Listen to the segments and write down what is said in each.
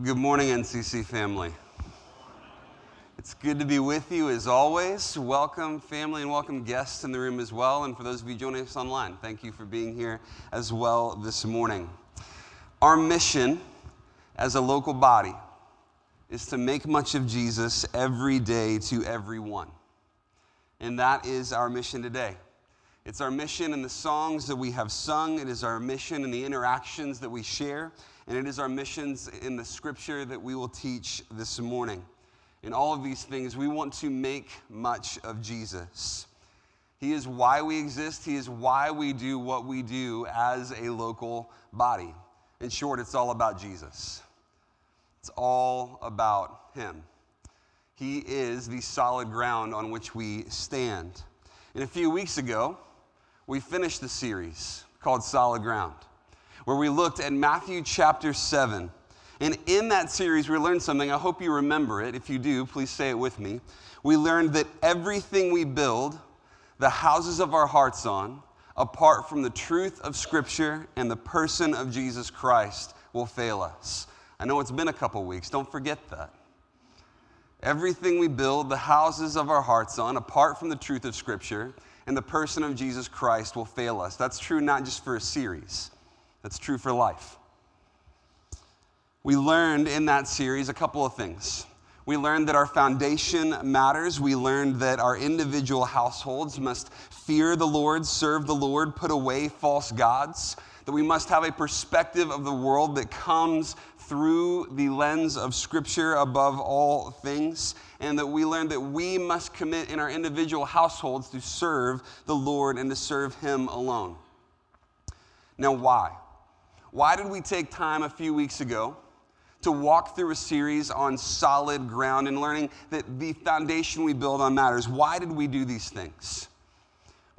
Well, good morning, NCC family. It's good to be with you as always. Welcome, family, and welcome guests in the room as well. And for those of you joining us online, thank you for being here as well this morning. Our mission as a local body is to make much of Jesus every day to everyone. And that is our mission today. It's our mission in the songs that we have sung, it is our mission in the interactions that we share, and it is our missions in the scripture that we will teach this morning. In all of these things, we want to make much of Jesus. He is why we exist, He is why we do what we do as a local body. In short, it's all about Jesus. It's all about Him. He is the solid ground on which we stand. And a few weeks ago, we finished the series called Solid Ground, where we looked at Matthew chapter 7. And in that series, we learned something. I hope you remember it. If you do, please say it with me. We learned that everything we build, the houses of our hearts on, apart from the truth of Scripture and the person of Jesus Christ, will fail us. I know it's been a couple weeks. Don't forget that. Everything we build the houses of our hearts on, apart from the truth of Scripture and the person of Jesus Christ, will fail us. That's true not just for a series, that's true for life. We learned in that series a couple of things. We learned that our foundation matters. We learned that our individual households must fear the Lord, serve the Lord, put away false gods. That we must have a perspective of the world that comes through the lens of Scripture above all things, and that we learn that we must commit in our individual households to serve the Lord and to serve Him alone. Now, why? Why did we take time a few weeks ago to walk through a series on solid ground and learning that the foundation we build on matters? Why did we do these things?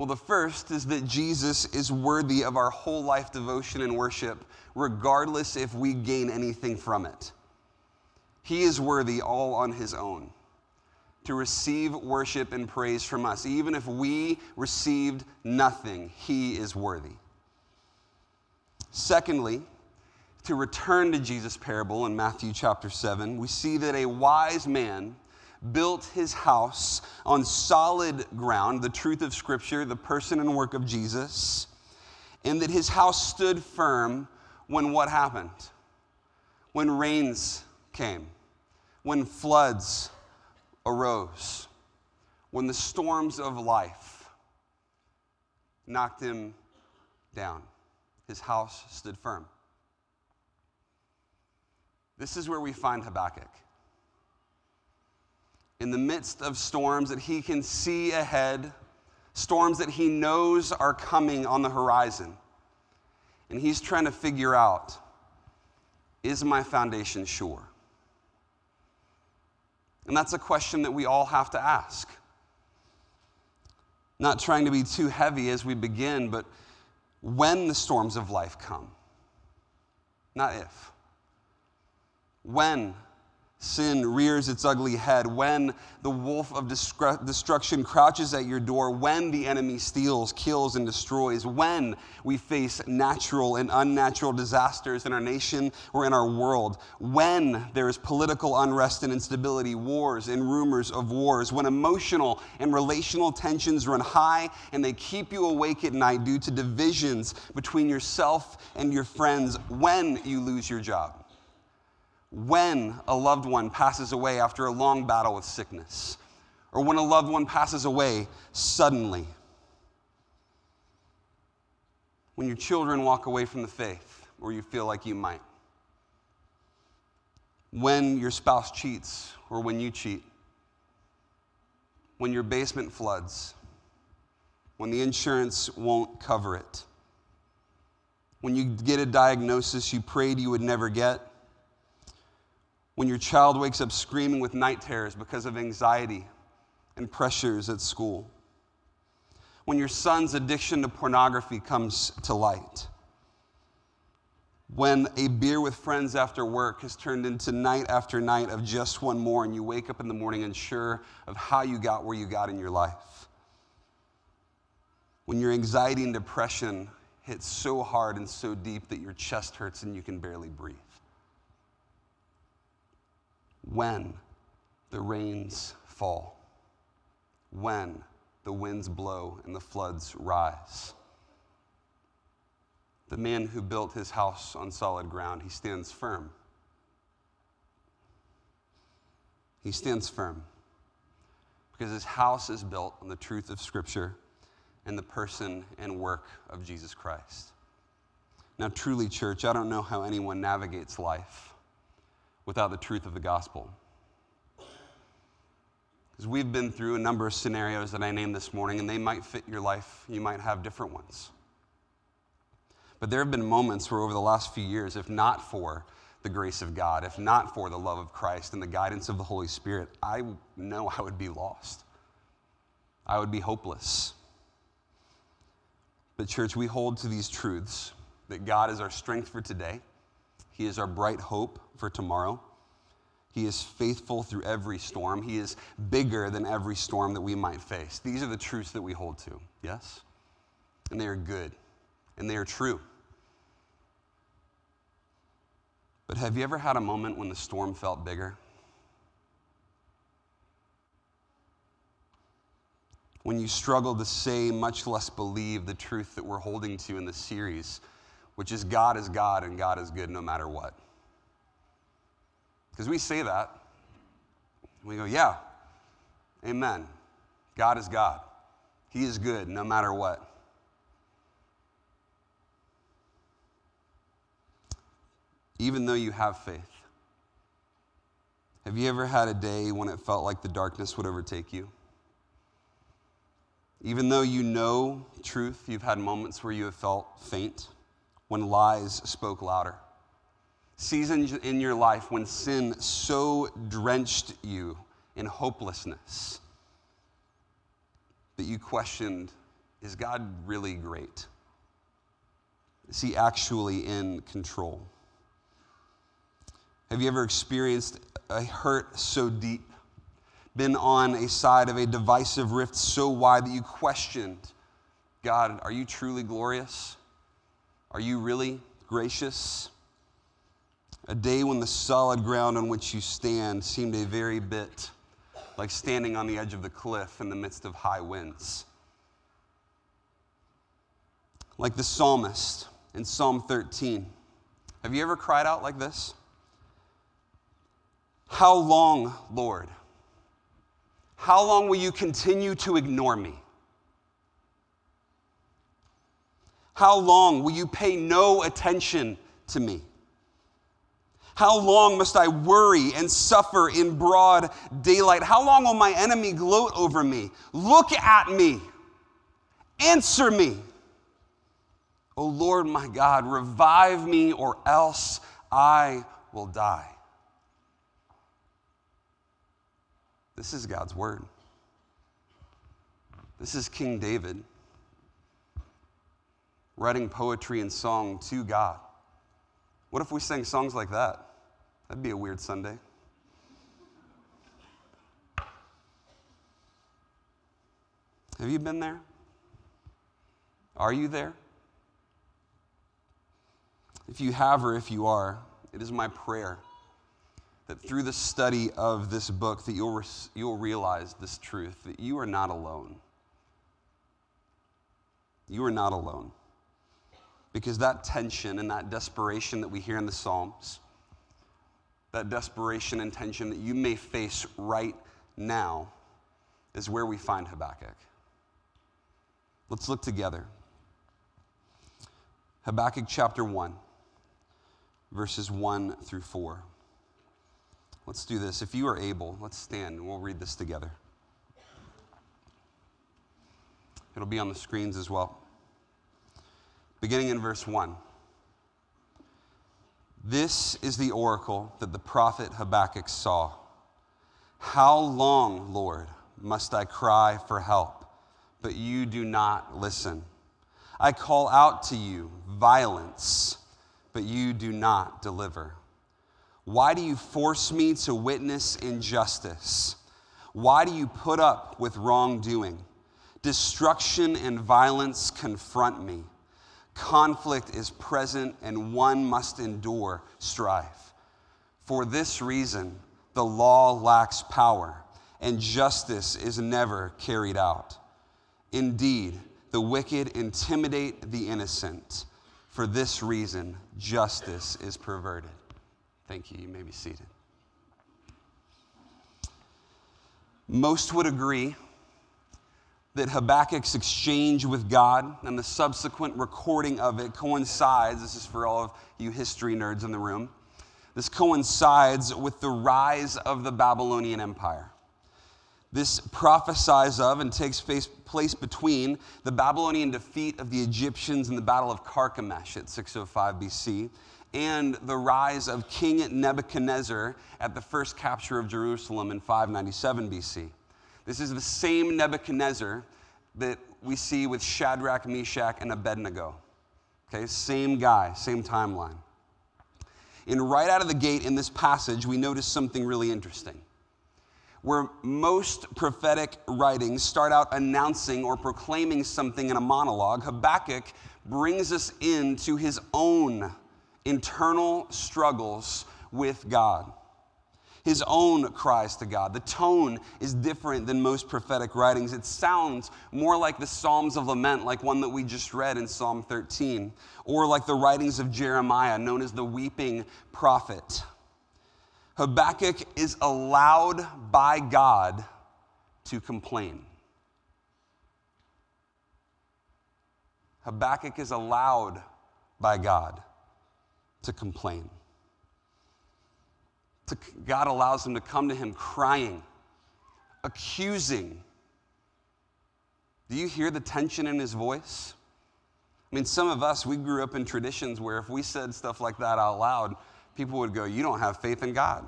Well, the first is that Jesus is worthy of our whole life devotion and worship regardless if we gain anything from it. He is worthy all on his own to receive worship and praise from us. Even if we received nothing, he is worthy. Secondly, to return to Jesus' parable in Matthew chapter 7, we see that a wise man built his house on solid ground, the truth of Scripture, the person and work of Jesus, and that his house stood firm when what happened? When rains came, when floods arose, when the storms of life knocked him down. His house stood firm. This is where we find Habakkuk. In the midst of storms that he can see ahead, storms that he knows are coming on the horizon and he's trying to figure out is my foundation sure? And that's a question that we all have to ask. Not trying to be too heavy as we begin, but when the storms of life come, not if. When sin rears its ugly head, when the wolf of destruction crouches at your door, when the enemy steals, kills, and destroys, when we face natural and unnatural disasters in our nation or in our world, when there is political unrest and instability, wars and rumors of wars, when emotional and relational tensions run high and they keep you awake at night due to divisions between yourself and your friends, when you lose your job when a loved one passes away after a long battle with sickness, or when a loved one passes away suddenly, when your children walk away from the faith, or you feel like you might, when your spouse cheats, or when you cheat, when your basement floods, when the insurance won't cover it, When you get a diagnosis you prayed you would never get. When your child wakes up screaming with night terrors because of anxiety and pressures at school. When your son's addiction to pornography comes to light when a beer with friends after work has turned into night after night of just one more, and you wake up in the morning unsure of how you got where you got in your life. When your anxiety and depression hit so hard and so deep that your chest hurts and you can barely breathe. When the rains fall. When the winds blow and the floods rise the man who built his house on solid ground, he stands firm. He stands firm because his house is built on the truth of Scripture and the person and work of Jesus Christ. Now, truly, church, I don't know how anyone navigates life without the truth of the gospel. Because we've been through a number of scenarios that I named this morning, and they might fit your life. You might have different ones. But there have been moments where, over the last few years, if not for the grace of God, if not for the love of Christ and the guidance of the Holy Spirit, I know I would be lost. I would be hopeless. But, church, we hold to these truths that God is our strength for today, He is our bright hope for tomorrow. He is faithful through every storm. He is bigger than every storm that we might face. These are the truths that we hold to, yes? And they are good and they are true. But have you ever had a moment when the storm felt bigger? When you struggle to say, much less believe, the truth that we're holding to in this series, which is God is God and God is good no matter what. Because we say that. We go, yeah, amen. God is God. He is good no matter what. even though you have faith. Have you ever had a day when it felt like the darkness would overtake you? Even though you know truth, you've had moments where you have felt faint, when lies spoke louder. Seasons in your life when sin so drenched you in hopelessness that you questioned is God really great? Is he actually in control? Have you ever experienced a hurt so deep, been on a side of a divisive rift so wide that you questioned, God, are you truly glorious? Are you really gracious? A day when the solid ground on which you stand seemed a very bit like standing on the edge of the cliff in the midst of high winds. Like the psalmist in Psalm 13. Have you ever cried out like this? How long, Lord? How long will you continue to ignore me? How long will you pay no attention to me? How long must I worry and suffer in broad daylight? How long will my enemy gloat over me? Look at me. Answer me. O oh Lord my God, revive me or else I will die. This is God's word. This is King David writing poetry and song to God. What if we sang songs like that? That'd be a weird Sunday. Have you been there? Are you there? If you have or if you are, it is my prayer that through the study of this book that you'll, you'll realize this truth that you are not alone you are not alone because that tension and that desperation that we hear in the psalms that desperation and tension that you may face right now is where we find habakkuk let's look together habakkuk chapter 1 verses 1 through 4 Let's do this. If you are able, let's stand and we'll read this together. It'll be on the screens as well. Beginning in verse 1. This is the oracle that the prophet Habakkuk saw. How long, Lord, must I cry for help, but you do not listen? I call out to you violence, but you do not deliver. Why do you force me to witness injustice? Why do you put up with wrongdoing? Destruction and violence confront me. Conflict is present, and one must endure strife. For this reason, the law lacks power, and justice is never carried out. Indeed, the wicked intimidate the innocent. For this reason, justice is perverted. Thank you. You may be seated. Most would agree that Habakkuk's exchange with God and the subsequent recording of it coincides. This is for all of you history nerds in the room. This coincides with the rise of the Babylonian Empire. This prophesies of and takes place between the Babylonian defeat of the Egyptians in the Battle of Carchemish at 605 BC and the rise of King Nebuchadnezzar at the first capture of Jerusalem in 597 BC. This is the same Nebuchadnezzar that we see with Shadrach, Meshach, and Abednego. Okay, same guy, same timeline. And right out of the gate in this passage, we notice something really interesting. Where most prophetic writings start out announcing or proclaiming something in a monologue, Habakkuk brings us into his own internal struggles with God his own cries to God. The tone is different than most prophetic writings. It sounds more like the Psalms of Lament, like one that we just read in Psalm 13, or like the writings of Jeremiah, known as the weeping prophet. Habakkuk is allowed by God to complain. Habakkuk is allowed by God to complain to, God allows him to come to him crying, accusing. Do you hear the tension in his voice? I mean, some of us, we grew up in traditions where if we said stuff like that out loud, people would go, You don't have faith in God.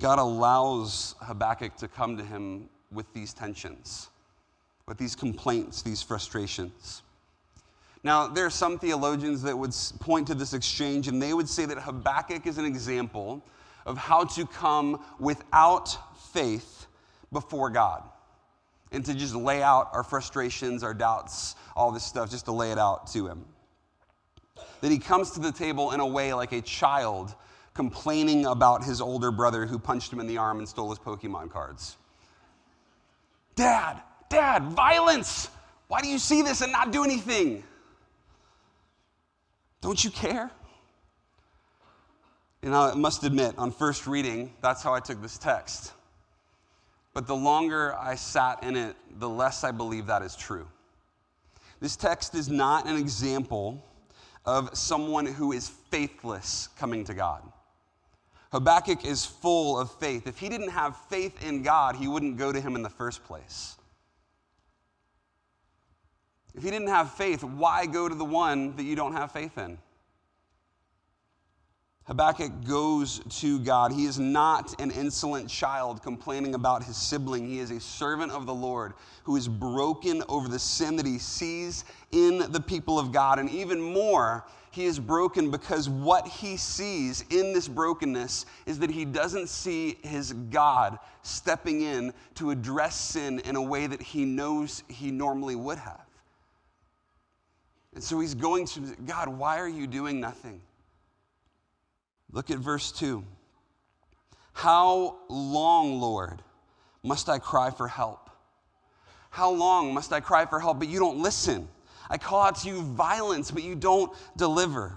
God allows Habakkuk to come to him with these tensions, with these complaints, these frustrations. Now, there are some theologians that would point to this exchange, and they would say that Habakkuk is an example of how to come without faith before God and to just lay out our frustrations, our doubts, all this stuff, just to lay it out to Him. That he comes to the table in a way like a child complaining about his older brother who punched him in the arm and stole his Pokemon cards. Dad, Dad, violence! Why do you see this and not do anything? Don't you care? And I must admit, on first reading, that's how I took this text. But the longer I sat in it, the less I believe that is true. This text is not an example of someone who is faithless coming to God. Habakkuk is full of faith. If he didn't have faith in God, he wouldn't go to him in the first place. If you didn't have faith, why go to the one that you don't have faith in? Habakkuk goes to God. He is not an insolent child complaining about his sibling. He is a servant of the Lord who is broken over the sin that he sees in the people of God. And even more, he is broken because what he sees in this brokenness is that he doesn't see his God stepping in to address sin in a way that he knows he normally would have. And so he's going to God, why are you doing nothing? Look at verse 2. How long, Lord, must I cry for help? How long must I cry for help, but you don't listen? I call out to you violence, but you don't deliver.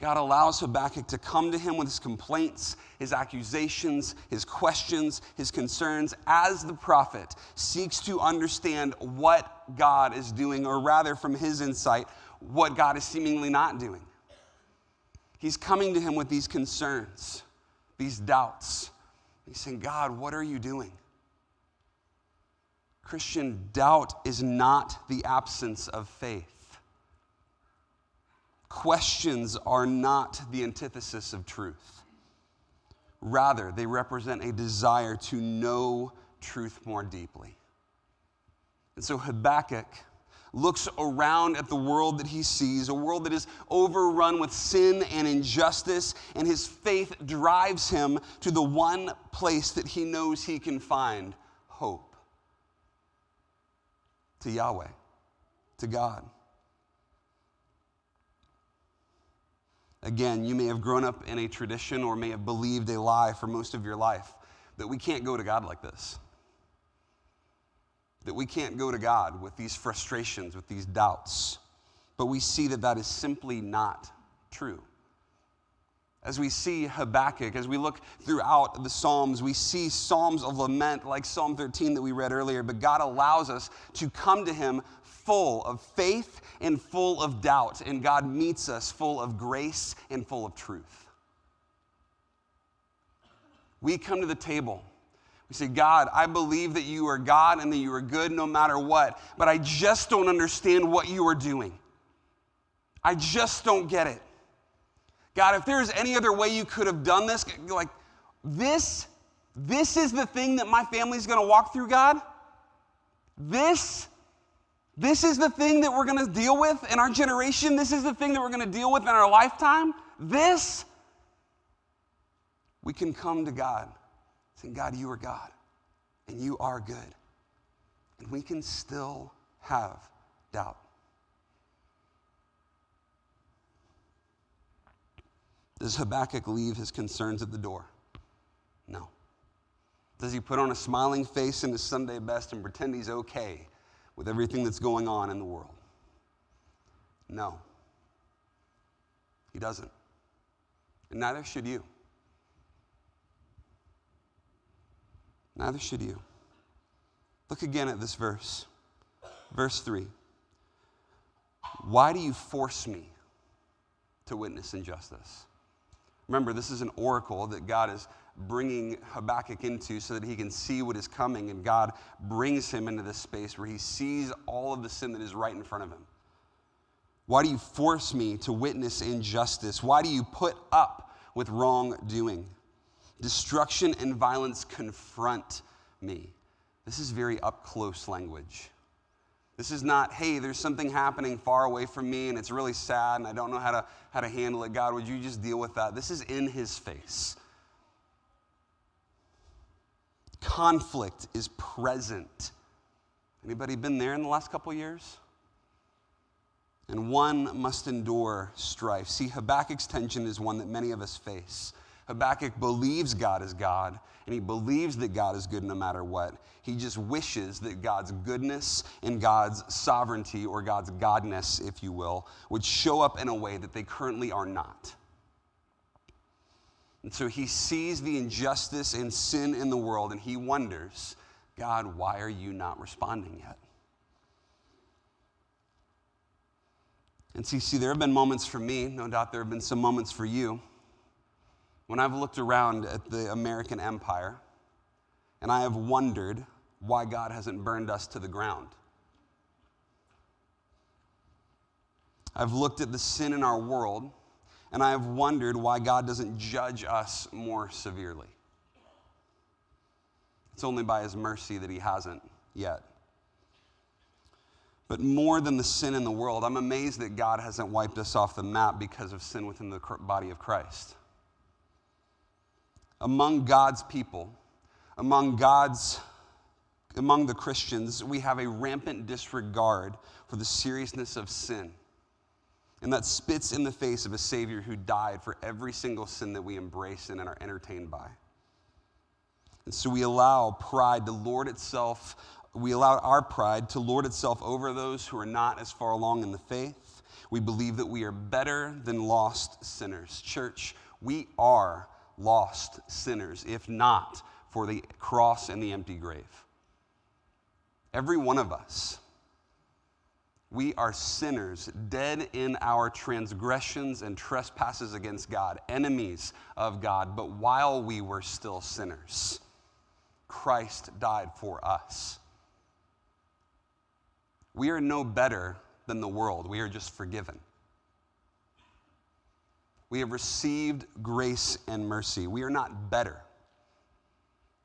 God allows Habakkuk to come to him with his complaints, his accusations, his questions, his concerns, as the prophet seeks to understand what God is doing, or rather, from his insight, what God is seemingly not doing. He's coming to him with these concerns, these doubts. He's saying, God, what are you doing? Christian, doubt is not the absence of faith. Questions are not the antithesis of truth. Rather, they represent a desire to know truth more deeply. And so Habakkuk looks around at the world that he sees, a world that is overrun with sin and injustice, and his faith drives him to the one place that he knows he can find hope to Yahweh, to God. Again, you may have grown up in a tradition or may have believed a lie for most of your life that we can't go to God like this that we can't go to God with these frustrations, with these doubts. But we see that that is simply not true. As we see Habakkuk, as we look throughout the Psalms, we see Psalms of lament like Psalm 13 that we read earlier, but God allows us to come to Him full of faith and full of doubt, and God meets us full of grace and full of truth. We come to the table we say, God, I believe that you are God and that you are good no matter what, but I just don't understand what you are doing. I just don't get it. God, if there's any other way you could have done this, like this, this is the thing that my family's gonna walk through, God. This, this is the thing that we're gonna deal with in our generation. This is the thing that we're gonna deal with in our lifetime. This, we can come to God saying, God, you are God and you are good. And we can still have doubt. Does Habakkuk leave his concerns at the door? No. Does he put on a smiling face in his Sunday best and pretend he's okay with everything that's going on in the world? No. He doesn't. And neither should you. Neither should you. Look again at this verse. Verse 3. Why do you force me to witness injustice? Remember, this is an oracle that God is bringing Habakkuk into so that he can see what is coming, and God brings him into this space where he sees all of the sin that is right in front of him. Why do you force me to witness injustice? Why do you put up with wrongdoing? Destruction and violence confront me. This is very up close language. This is not, hey, there's something happening far away from me and it's really sad and I don't know how to, how to handle it. God, would you just deal with that? This is in his face. Conflict is present. Anybody been there in the last couple years? And one must endure strife. See, Habakkuk's tension is one that many of us face. Habakkuk believes God is God, and he believes that God is good no matter what. He just wishes that God's goodness and God's sovereignty, or God's godness, if you will, would show up in a way that they currently are not. And so he sees the injustice and sin in the world, and he wonders, God, why are you not responding yet? And see, see, there have been moments for me, no doubt there have been some moments for you when I've looked around at the American empire and I have wondered why God hasn't burned us to the ground. I've looked at the sin in our world and I have wondered why God doesn't judge us more severely. It's only by His mercy that He hasn't yet. But more than the sin in the world, I'm amazed that God hasn't wiped us off the map because of sin within the body of Christ among God's people, among God's among the Christians, we have a rampant disregard for the seriousness of sin. And that spits in the face of a Savior who died for every single sin that we embrace and are entertained by. And so we allow pride to lord itself, we allow our pride to lord itself over those who are not as far along in the faith. We believe that we are better than lost sinners. Church, we are lost sinners, if not for the cross and the empty grave. Every one of us. We are sinners, dead in our transgressions and trespasses against God, enemies of God. But while we were still sinners, Christ died for us. We are no better than the world, we are just forgiven. We have received grace and mercy. We are not better.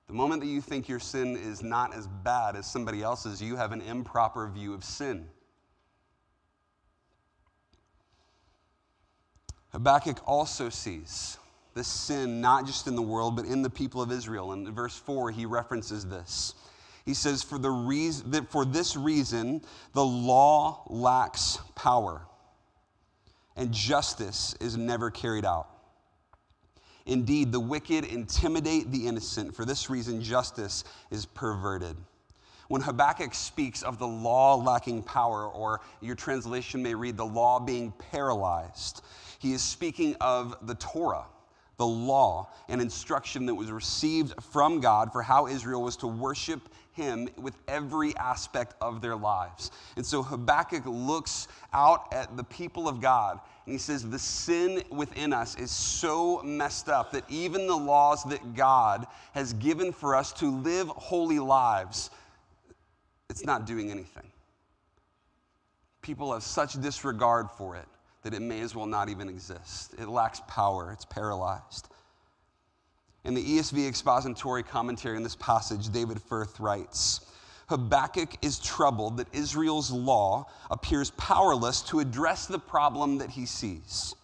The moment that you think your sin is not as bad as somebody else's, you have an improper view of sin. Habakkuk also sees this sin not just in the world, but in the people of Israel. And in verse 4, he references this. He says, For, the reason, that for this reason, the law lacks power, and justice is never carried out. Indeed, the wicked intimidate the innocent. For this reason, justice is perverted. When Habakkuk speaks of the law lacking power, or your translation may read the law being paralyzed, he is speaking of the Torah, the law and instruction that was received from God for how Israel was to worship him with every aspect of their lives. And so Habakkuk looks out at the people of God and he says, The sin within us is so messed up that even the laws that God has given for us to live holy lives, it's not doing anything. People have such disregard for it that it may as well not even exist. It lacks power, it's paralyzed. In the ESV expository commentary on this passage, David Firth writes Habakkuk is troubled that Israel's law appears powerless to address the problem that he sees.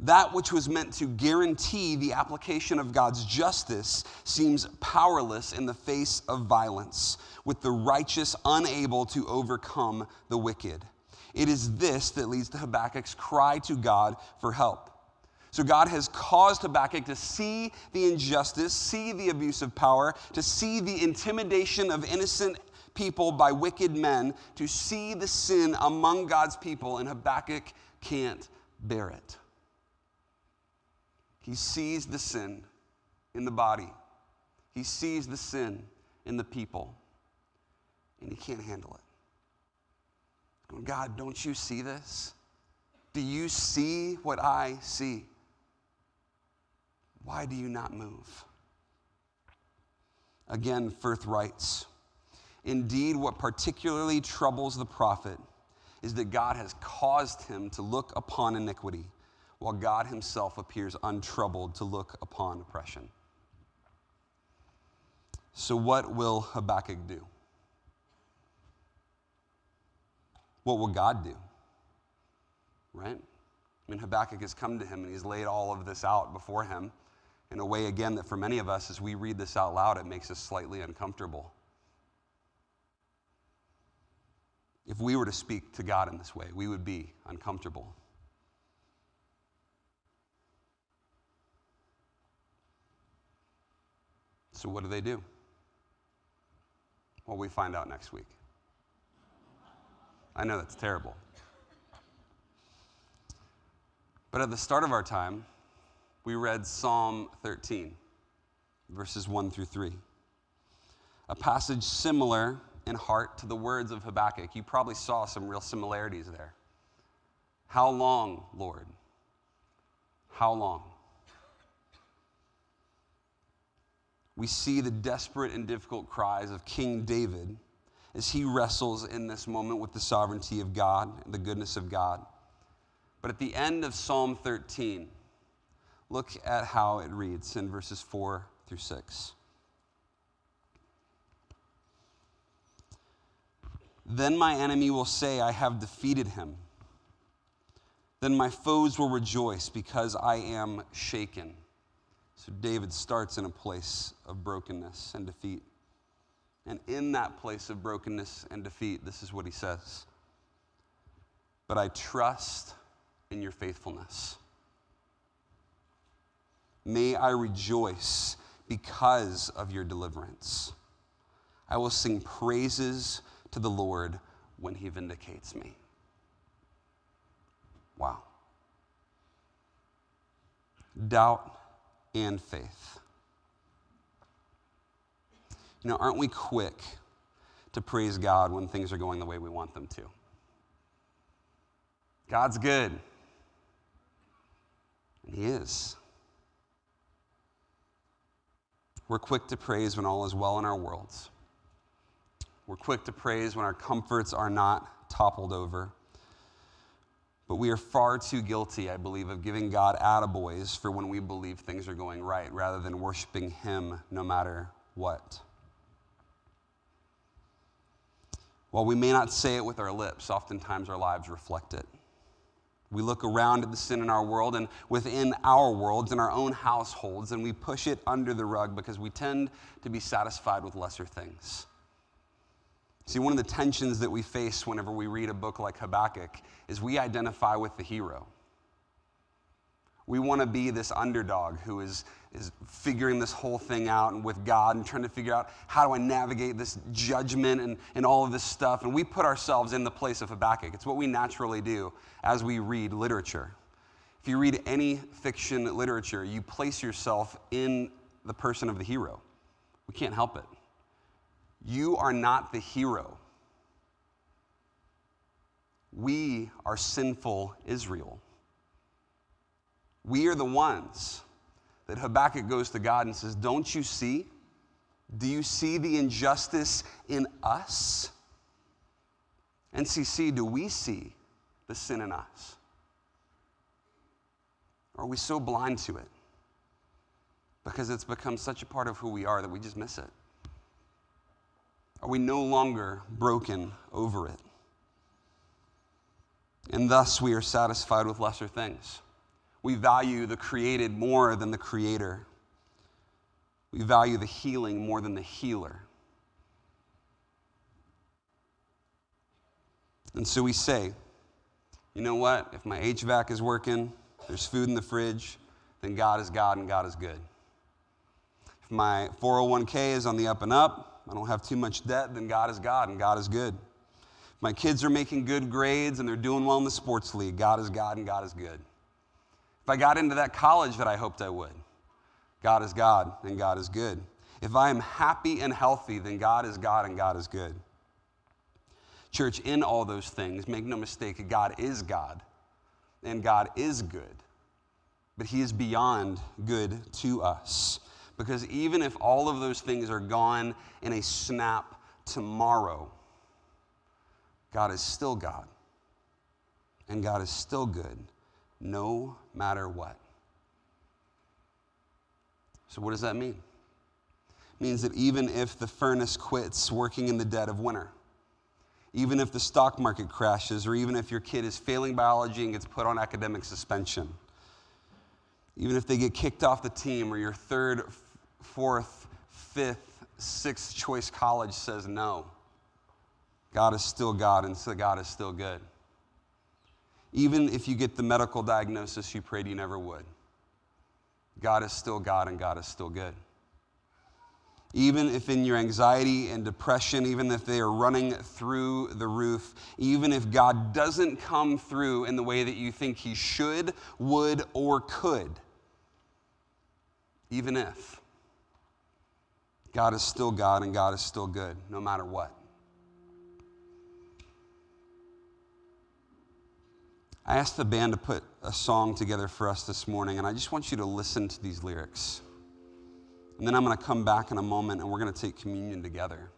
That which was meant to guarantee the application of God's justice seems powerless in the face of violence, with the righteous unable to overcome the wicked. It is this that leads to Habakkuk's cry to God for help. So God has caused Habakkuk to see the injustice, see the abuse of power, to see the intimidation of innocent people by wicked men, to see the sin among God's people, and Habakkuk can't bear it. He sees the sin in the body, he sees the sin in the people, and he can't handle it. God, don't you see this? Do you see what I see? Why do you not move? Again, Firth writes Indeed, what particularly troubles the prophet is that God has caused him to look upon iniquity, while God himself appears untroubled to look upon oppression. So, what will Habakkuk do? What will God do? Right? I mean, Habakkuk has come to him and he's laid all of this out before him in a way, again, that for many of us, as we read this out loud, it makes us slightly uncomfortable. If we were to speak to God in this way, we would be uncomfortable. So, what do they do? Well, we find out next week. I know that's terrible. But at the start of our time, we read Psalm 13, verses 1 through 3. A passage similar in heart to the words of Habakkuk. You probably saw some real similarities there. How long, Lord? How long? We see the desperate and difficult cries of King David as he wrestles in this moment with the sovereignty of God and the goodness of God. But at the end of Psalm 13, look at how it reads in verses 4 through 6. Then my enemy will say, I have defeated him. Then my foes will rejoice because I am shaken. So David starts in a place of brokenness and defeat. And in that place of brokenness and defeat, this is what he says But I trust in your faithfulness. May I rejoice because of your deliverance. I will sing praises to the Lord when he vindicates me. Wow. Doubt and faith. You know, aren't we quick to praise God when things are going the way we want them to? God's good. And He is. We're quick to praise when all is well in our worlds. We're quick to praise when our comforts are not toppled over. But we are far too guilty, I believe, of giving God attaboys for when we believe things are going right rather than worshiping Him no matter what. While we may not say it with our lips, oftentimes our lives reflect it. We look around at the sin in our world and within our worlds, in our own households, and we push it under the rug because we tend to be satisfied with lesser things. See, one of the tensions that we face whenever we read a book like Habakkuk is we identify with the hero. We want to be this underdog who is, is figuring this whole thing out and with God and trying to figure out how do I navigate this judgment and, and all of this stuff. And we put ourselves in the place of Habakkuk. It's what we naturally do as we read literature. If you read any fiction literature, you place yourself in the person of the hero. We can't help it. You are not the hero. We are sinful Israel. We are the ones that Habakkuk goes to God and says, Don't you see? Do you see the injustice in us? NCC, do we see the sin in us? Or are we so blind to it? Because it's become such a part of who we are that we just miss it. Are we no longer broken over it? And thus we are satisfied with lesser things. We value the created more than the creator. We value the healing more than the healer. And so we say, you know what? If my HVAC is working, there's food in the fridge, then God is God and God is good. If my 401k is on the up and up, I don't have too much debt, then God is God and God is good. If my kids are making good grades and they're doing well in the sports league, God is God and God is good. If I got into that college that I hoped I would, God is God and God is good. If I am happy and healthy, then God is God and God is good. Church, in all those things, make no mistake, God is God and God is good, but He is beyond good to us. Because even if all of those things are gone in a snap tomorrow, God is still God and God is still good no matter what. So, what does that mean? It means that even if the furnace quits working in the dead of winter, even if the stock market crashes, or even if your kid is failing biology and gets put on academic suspension, even if they get kicked off the team, or your third, fourth, fifth, sixth choice college says no, God is still God, and so God is still good even if you get the medical diagnosis you prayed you never would. God is still God and God is still good. Even if in your anxiety and depression, even if they are running through the roof, even if God doesn't come through in the way that you think He should, would, or could, even if, God is still God and God is still good, no matter what. I asked the band to put a song together for us this morning, and I just want you to listen to these lyrics. And then I'm going to come back in a moment and we're going to take communion together.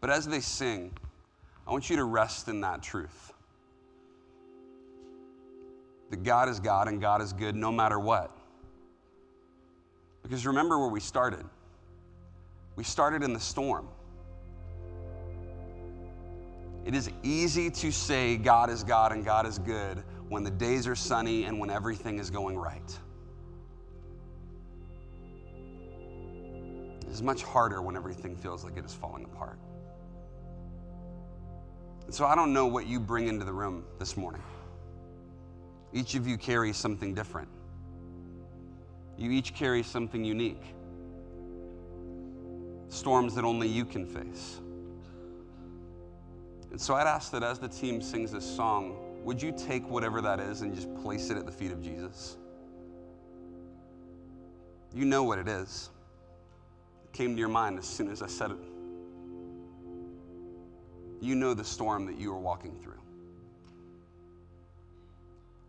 But as they sing, I want you to rest in that truth that God is God and God is good no matter what. Because remember where we started. We started in the storm. It is easy to say God is God and God is good when the days are sunny and when everything is going right. It is much harder when everything feels like it is falling apart. And so I don't know what you bring into the room this morning. Each of you carries something different. You each carry something unique. Storms that only you can face. And so I'd ask that as the team sings this song, would you take whatever that is and just place it at the feet of Jesus? You know what it is. It came to your mind as soon as I said it. You know the storm that you are walking through.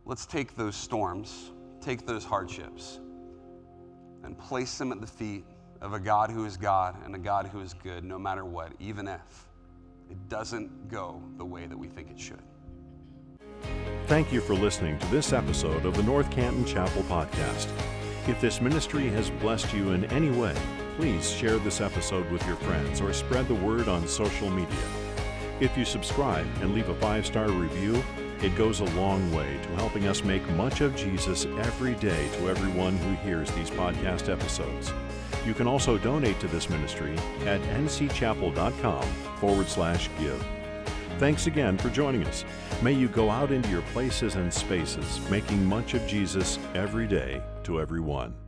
Let's take those storms, take those hardships, and place them at the feet of a God who is God and a God who is good no matter what, even if it doesn't go the way that we think it should. Thank you for listening to this episode of the North Canton Chapel Podcast. If this ministry has blessed you in any way, please share this episode with your friends or spread the word on social media. If you subscribe and leave a five star review, it goes a long way to helping us make much of Jesus every day to everyone who hears these podcast episodes. You can also donate to this ministry at ncchapel.com forward slash give. Thanks again for joining us. May you go out into your places and spaces, making much of Jesus every day to everyone.